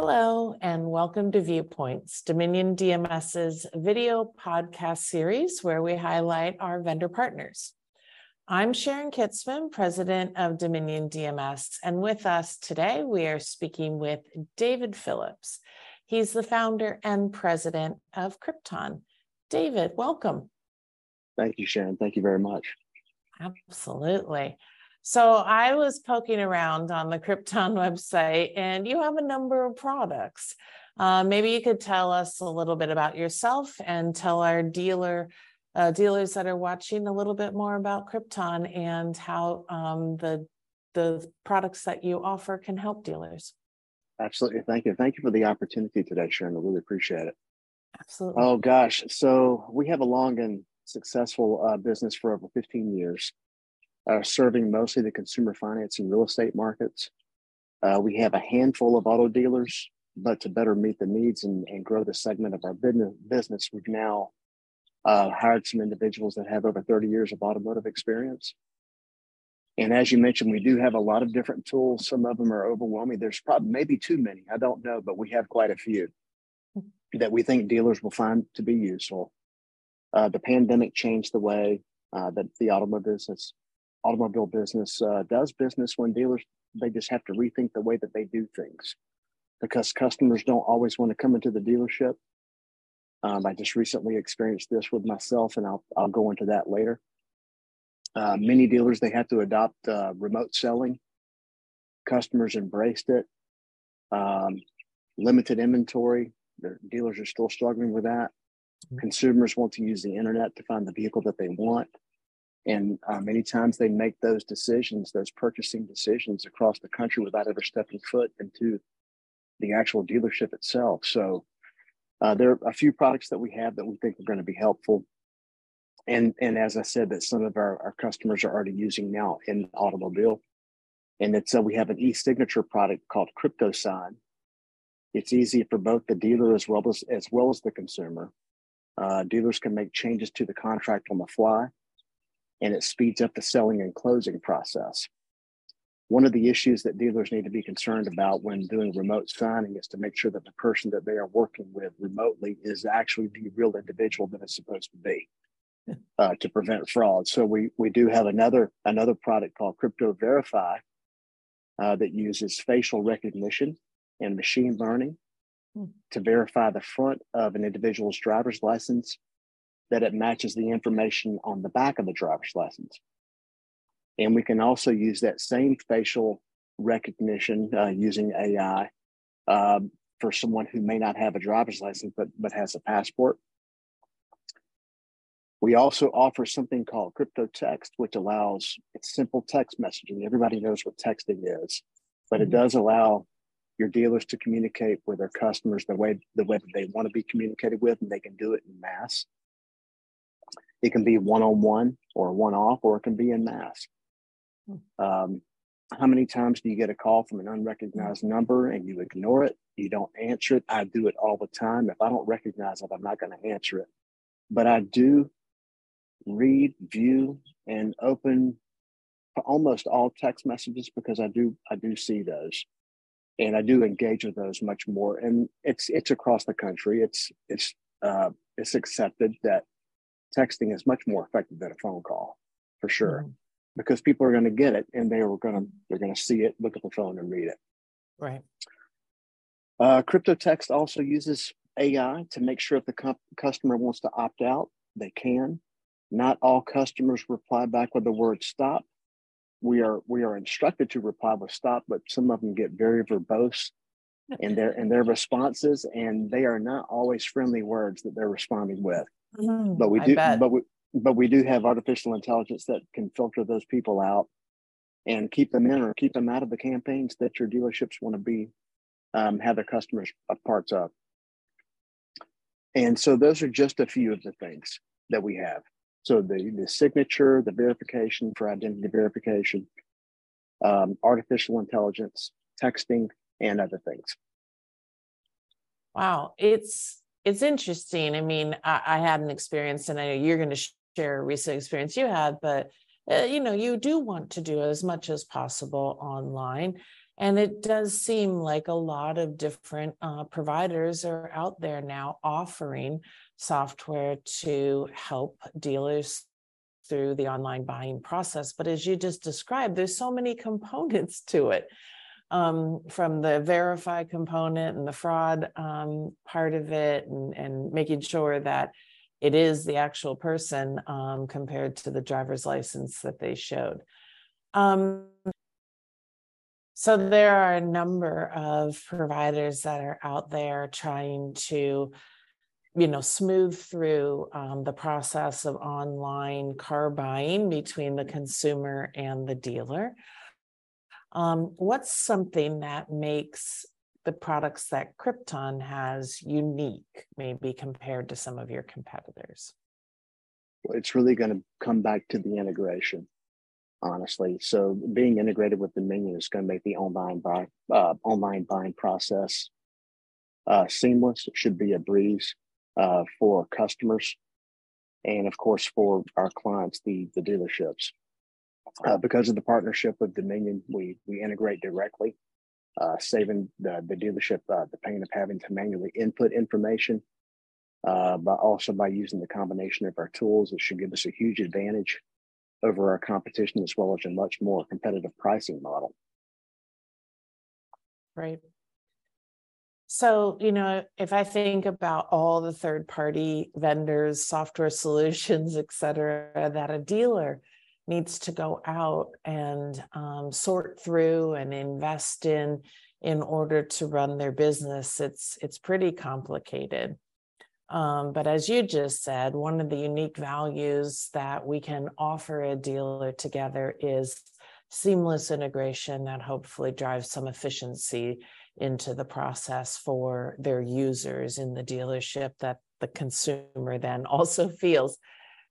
Hello, and welcome to Viewpoints, Dominion DMS's video podcast series where we highlight our vendor partners. I'm Sharon Kitzman, president of Dominion DMS, and with us today we are speaking with David Phillips. He's the founder and president of Crypton. David, welcome. Thank you, Sharon. Thank you very much. Absolutely. So I was poking around on the Crypton website, and you have a number of products. Uh, maybe you could tell us a little bit about yourself and tell our dealer uh, dealers that are watching a little bit more about Crypton and how um, the the products that you offer can help dealers. Absolutely, thank you. Thank you for the opportunity today, Sharon. I really appreciate it. Absolutely. Oh gosh, so we have a long and successful uh, business for over 15 years uh, serving mostly the consumer finance and real estate markets. Uh, we have a handful of auto dealers, but to better meet the needs and, and grow the segment of our business, business we've now uh, hired some individuals that have over 30 years of automotive experience. And as you mentioned, we do have a lot of different tools. Some of them are overwhelming. There's probably maybe too many. I don't know, but we have quite a few that we think dealers will find to be useful. Uh, the pandemic changed the way uh, that the automobile business automobile business uh, does business when dealers they just have to rethink the way that they do things. Because customers don't always want to come into the dealership. Um, i just recently experienced this with myself and i'll, I'll go into that later. Uh, many dealers they have to adopt uh, remote selling. Customers embraced it. Um, limited inventory. The dealers are still struggling with that. Mm-hmm. consumers want to use the internet to find the vehicle that they want and uh, many times they make those decisions, those purchasing decisions across the country without ever stepping foot into the actual dealership itself. So uh, there are a few products that we have that we think are going to be helpful. And, and as I said, that some of our, our customers are already using now in automobile. And it's uh, we have an e-signature product called CryptoSign. It's easy for both the dealer as well as as well as the consumer. Uh, dealers can make changes to the contract on the fly and it speeds up the selling and closing process. One of the issues that dealers need to be concerned about when doing remote signing is to make sure that the person that they are working with remotely is actually the real individual that it's supposed to be uh, to prevent fraud. So we we do have another another product called Crypto Verify uh, that uses facial recognition and machine learning hmm. to verify the front of an individual's driver's license that it matches the information on the back of the driver's license. And we can also use that same facial recognition uh, using AI uh, for someone who may not have a driver's license but, but has a passport. We also offer something called crypto text, which allows it's simple text messaging. Everybody knows what texting is, but it mm-hmm. does allow your dealers to communicate with their customers the way the way that they want to be communicated with, and they can do it in mass. It can be one on one or one off, or it can be in mass. Hmm. Um, how many times do you get a call from an unrecognized number and you ignore it? You don't answer it. I do it all the time. If I don't recognize it, I'm not going to answer it. But I do read, view, and open almost all text messages because I do I do see those, and I do engage with those much more. And it's it's across the country. It's it's uh, it's accepted that texting is much more effective than a phone call for sure. Mm-hmm. because people are going to get it and they are going to they're going to see it look at the phone and read it. Right. Uh, crypto text also uses ai to make sure if the com- customer wants to opt out they can. Not all customers reply back with the word stop. We are we are instructed to reply with stop but some of them get very verbose in their in their responses and they are not always friendly words that they're responding with Mm, but we do, but we, but we do have artificial intelligence that can filter those people out and keep them in or keep them out of the campaigns that your dealerships want to be um, have their customers parts of. And so those are just a few of the things that we have. So the the signature, the verification for identity verification, um, artificial intelligence, texting, and other things. Wow, it's it's interesting. I mean, I, I, had an experience, and I know you're going to share a recent experience you had, but uh, you know, you do want to do as much as possible online. And it does seem like a lot of different uh, providers are out there now offering software to help dealers through the online buying process. But as you just described, there's so many components to it. Um, from the verify component and the fraud um, part of it, and, and making sure that it is the actual person um, compared to the driver's license that they showed. Um, so there are a number of providers that are out there trying to, you know, smooth through um, the process of online car buying between the consumer and the dealer. Um, what's something that makes the products that Crypton has unique, maybe compared to some of your competitors? It's really going to come back to the integration, honestly. So being integrated with Dominion is going to make the online buy, uh, online buying process uh, seamless. It should be a breeze uh, for customers, and of course for our clients, the the dealerships. Uh, because of the partnership with Dominion, we we integrate directly uh, saving the, the dealership uh, the pain of having to manually input information. Uh, but also by using the combination of our tools, it should give us a huge advantage over our competition as well as a much more competitive pricing model. Right. So, you know, if I think about all the third party vendors, software solutions, et cetera, that a dealer needs to go out and um, sort through and invest in in order to run their business. It's it's pretty complicated. Um, but as you just said one of the unique values that we can offer a dealer together is seamless integration that hopefully drives some efficiency into the process for their users in the dealership that the consumer then also feels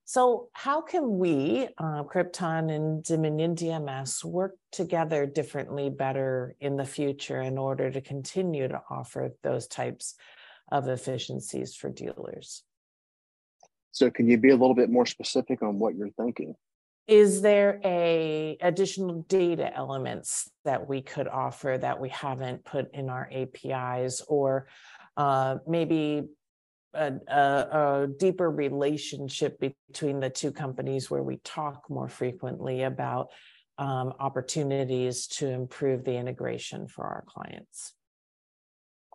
so, how can we, uh, Crypton and Dominion DMS, work together differently, better in the future in order to continue to offer those types of efficiencies for dealers? So, can you be a little bit more specific on what you're thinking? Is there a additional data elements that we could offer that we haven't put in our APIs, or uh, maybe a, a, a, deeper relationship between the two companies where we talk more frequently about um, opportunities to improve the integration for our clients.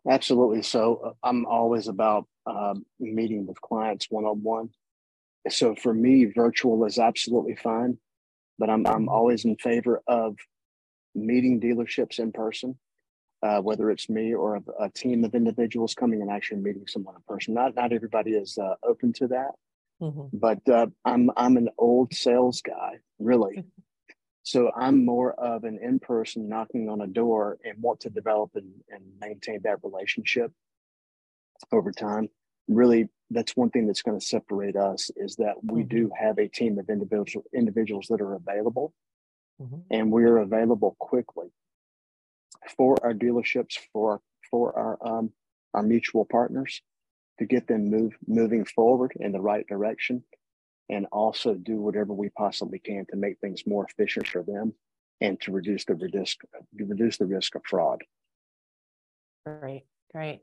Absolutely. So uh, I'm always about uh, meeting with clients one on one. So for me, virtual is absolutely fine, but I'm I'm mm-hmm. always in favor of meeting dealerships in person uh, whether it's me or a, a, team of individuals coming and actually meeting someone in person. Not not everybody is uh, open to that, mm-hmm. but uh, I'm I'm an old sales guy, really. so I'm more of an in person knocking on a door and want to develop and, and maintain that relationship over time. Really, that's one thing that's going to separate us is that we mm-hmm. do have a team of individual individuals that are available, mm-hmm. and we're available quickly for our dealerships, for for our um, our mutual partners, to get them move moving forward in the right direction, and also do whatever we possibly can to make things more efficient for them, and to reduce the risk reduce the risk of fraud. Great, great.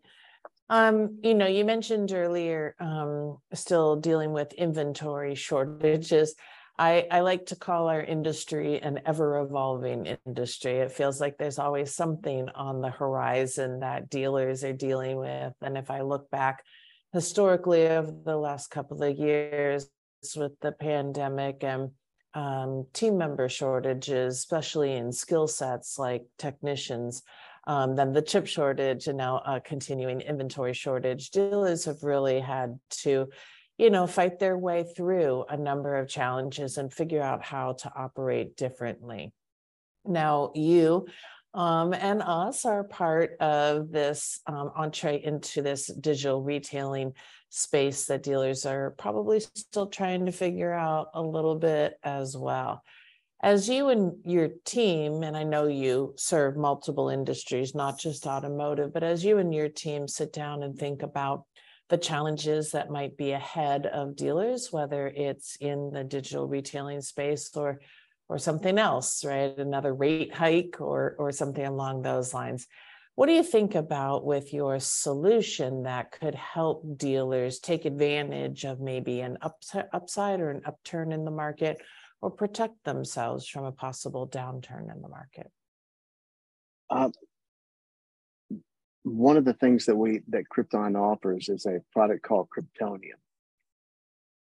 Um, you know, you mentioned earlier um, still dealing with inventory shortages. I, I like to call our industry an ever evolving industry. It feels like there's always something on the horizon that dealers are dealing with. And if I look back historically over the last couple of years with the pandemic and um, team member shortages, especially in skill sets like technicians, um, then the chip shortage and now a continuing inventory shortage, dealers have really had to you know, fight their way through a number of challenges and figure out how to operate differently. Now, you um, and us are part of this um, entree into this digital retailing space that dealers are probably still trying to figure out a little bit as well. As you and your team, and I know you serve multiple industries, not just automotive, but as you and your team sit down and think about the challenges that might be ahead of dealers, whether it's in the digital retailing space or or something else, right? Another rate hike or or something along those lines. What do you think about with your solution that could help dealers take advantage of maybe an upside or an upturn in the market or protect themselves from a possible downturn in the market? Uh, one of the things that we that Crypton offers is a product called Cryptonium.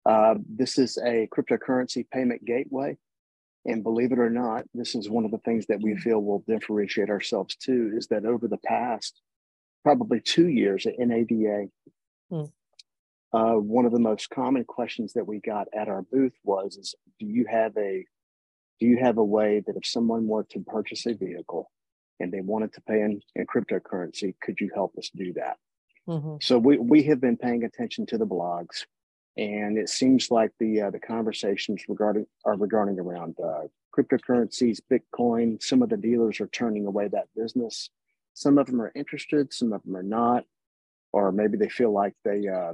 Uh, this is a cryptocurrency payment gateway, and believe it or not, this is one of the things that we hmm. feel will differentiate ourselves too. Is that over the past probably two years at NADA, hmm. uh, one of the most common questions that we got at our booth was, "Is do you have a do you have a way that if someone were to purchase a vehicle and they wanted to pay in, in cryptocurrency, could you help us do that? Mm-hmm. So we, we have been paying attention to the blogs, and it seems like the uh, the conversations regarding are regarding around uh, cryptocurrencies, Bitcoin. Some of the dealers are turning away that business. Some of them are interested, some of them are not, or maybe they feel like they uh,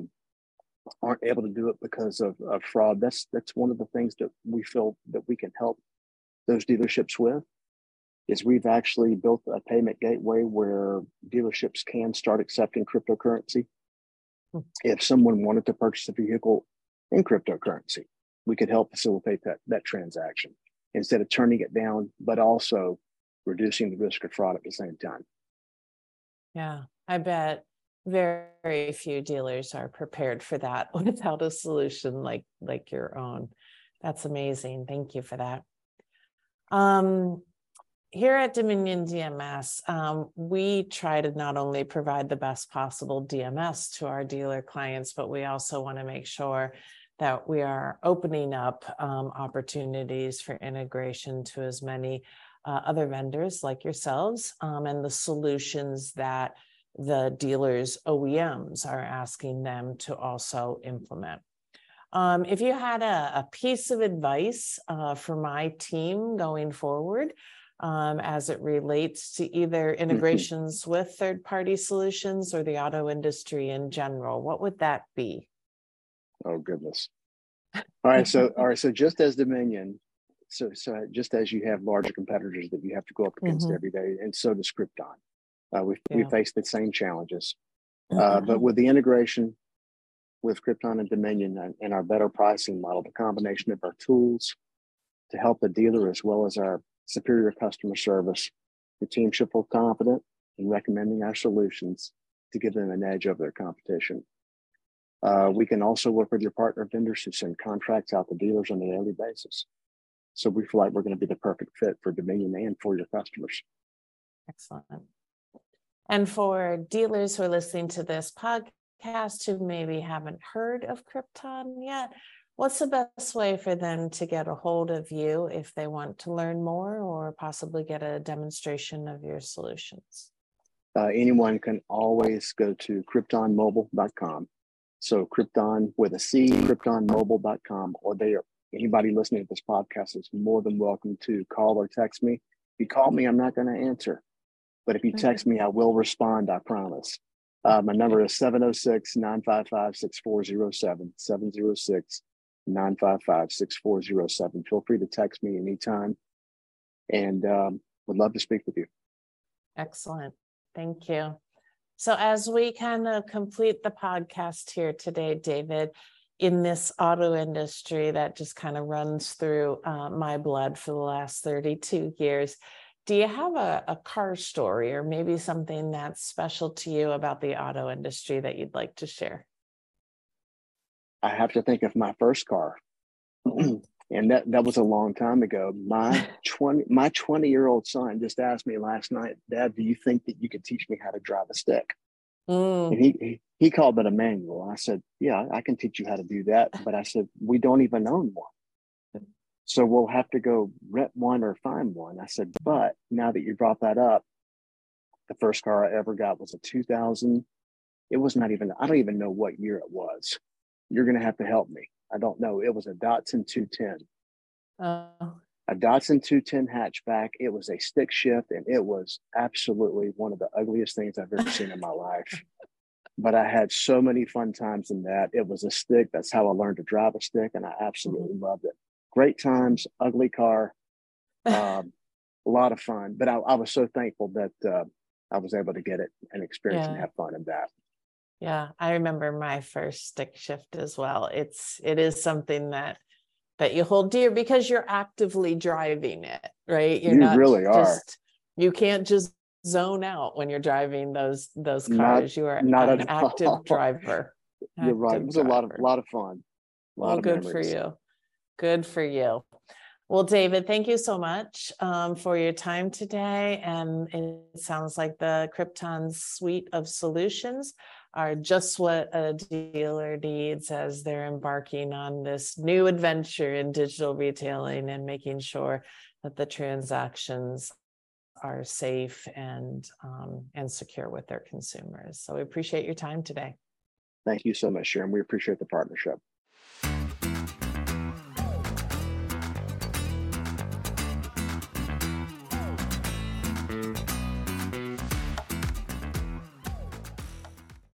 aren't able to do it because of, of fraud. That's that's one of the things that we feel that we can help those dealerships with is we've actually built a payment gateway where dealerships can start accepting cryptocurrency. Hmm. If someone wanted to purchase a vehicle in cryptocurrency, we could help facilitate that, that transaction instead of turning it down, but also reducing the risk of fraud at the same time. Yeah, I bet very few dealers are prepared for that without a solution like like your own. That's amazing. Thank you for that. Um, here at Dominion DMS, um, we try to not only provide the best possible DMS to our dealer clients, but we also want to make sure that we are opening up um, opportunities for integration to as many uh, other vendors like yourselves um, and the solutions that the dealers' OEMs are asking them to also implement. Um, if you had a, a, piece of advice uh, for my team going forward, um, as it relates to either mm-hmm. integrations mm-hmm. with third party solutions or the auto industry in general? What would that be? Oh, goodness. All right. So, all right. So, just as Dominion, so, so just as you have larger competitors that you have to go up against mm-hmm. every day, and so does Crypton. Uh, we, yeah. we face the same challenges. Uh, mm-hmm. but with the integration with Crypton and Dominion and, and our better pricing model, the combination of our tools to help the dealer as well as our superior customer service. The team should feel confident in recommending our solutions to give them an edge over their competition. Uh, we can also work with your partner vendors who send contracts out to dealers on a daily basis. So we feel like we're going to be the perfect fit for Dominion and for your customers. Excellent. And for dealers who are listening to this podcast who maybe haven't heard of Crypton yet, What's the best way for them to get a hold of you if they want to learn more or possibly get a demonstration of your solutions? Uh, anyone can always go to cryptonmobile.com. So Crypton with a C, cryptonmobile.com, or they are anybody listening to this podcast is more than welcome to call or text me. If you call me, I'm not going to answer. But if you text me, I will respond, I promise. Uh, my number is 706 955 6407, 706 955 6407. Feel free to text me anytime and um, would love to speak with you. Excellent. Thank you. So, as we kind of complete the podcast here today, David, in this auto industry that just kind of runs through uh, my blood for the last 32 years, do you have a, a car story or maybe something that's special to you about the auto industry that you'd like to share? I have to think of my first car. and that, that was a long time ago. My 20 my 20 year old son just asked me last night, Dad, do you think that you could teach me how to drive a stick? Mm. And he, he he called it a manual. I said, Yeah, I can teach you how to do that. But I said, We don't even own one. So we'll have to go rent one or find one. I said, but now that you brought that up, the first car I ever got was a 2000. It was not even, I don't even know what year it was you're going to have to help me. I don't know. It was a Datsun 210. Oh. A Datsun 210 hatchback. It was a stick shift and it was absolutely one of the ugliest things I've ever seen in my life. But I had so many fun times in that. It was a stick. That's how I learned to drive a stick and I absolutely mm-hmm. loved it. Great times, ugly car, Um, a lot of fun, but I, I was so thankful that uh, I was able to get it and experience and have fun in that. Yeah, I remember my first stick shift as well. It's it is something that that you hold dear because you're actively driving it, right? You're You not really are. you can't just zone out when you're driving those those Not- cars. you are not an active all. driver. You're right. It active was a lot of driver. lot of fun. A lot Well, of good for you. Good for you. Well, David, thank you so much um, for your time today. And it sounds like the Crypton suite of solutions are just what a dealer needs as they're embarking on this new adventure in digital retailing and making sure that the transactions are safe and um, and secure with their consumers. So we appreciate your time today. Thank you so much, Sharon. We appreciate the partnership.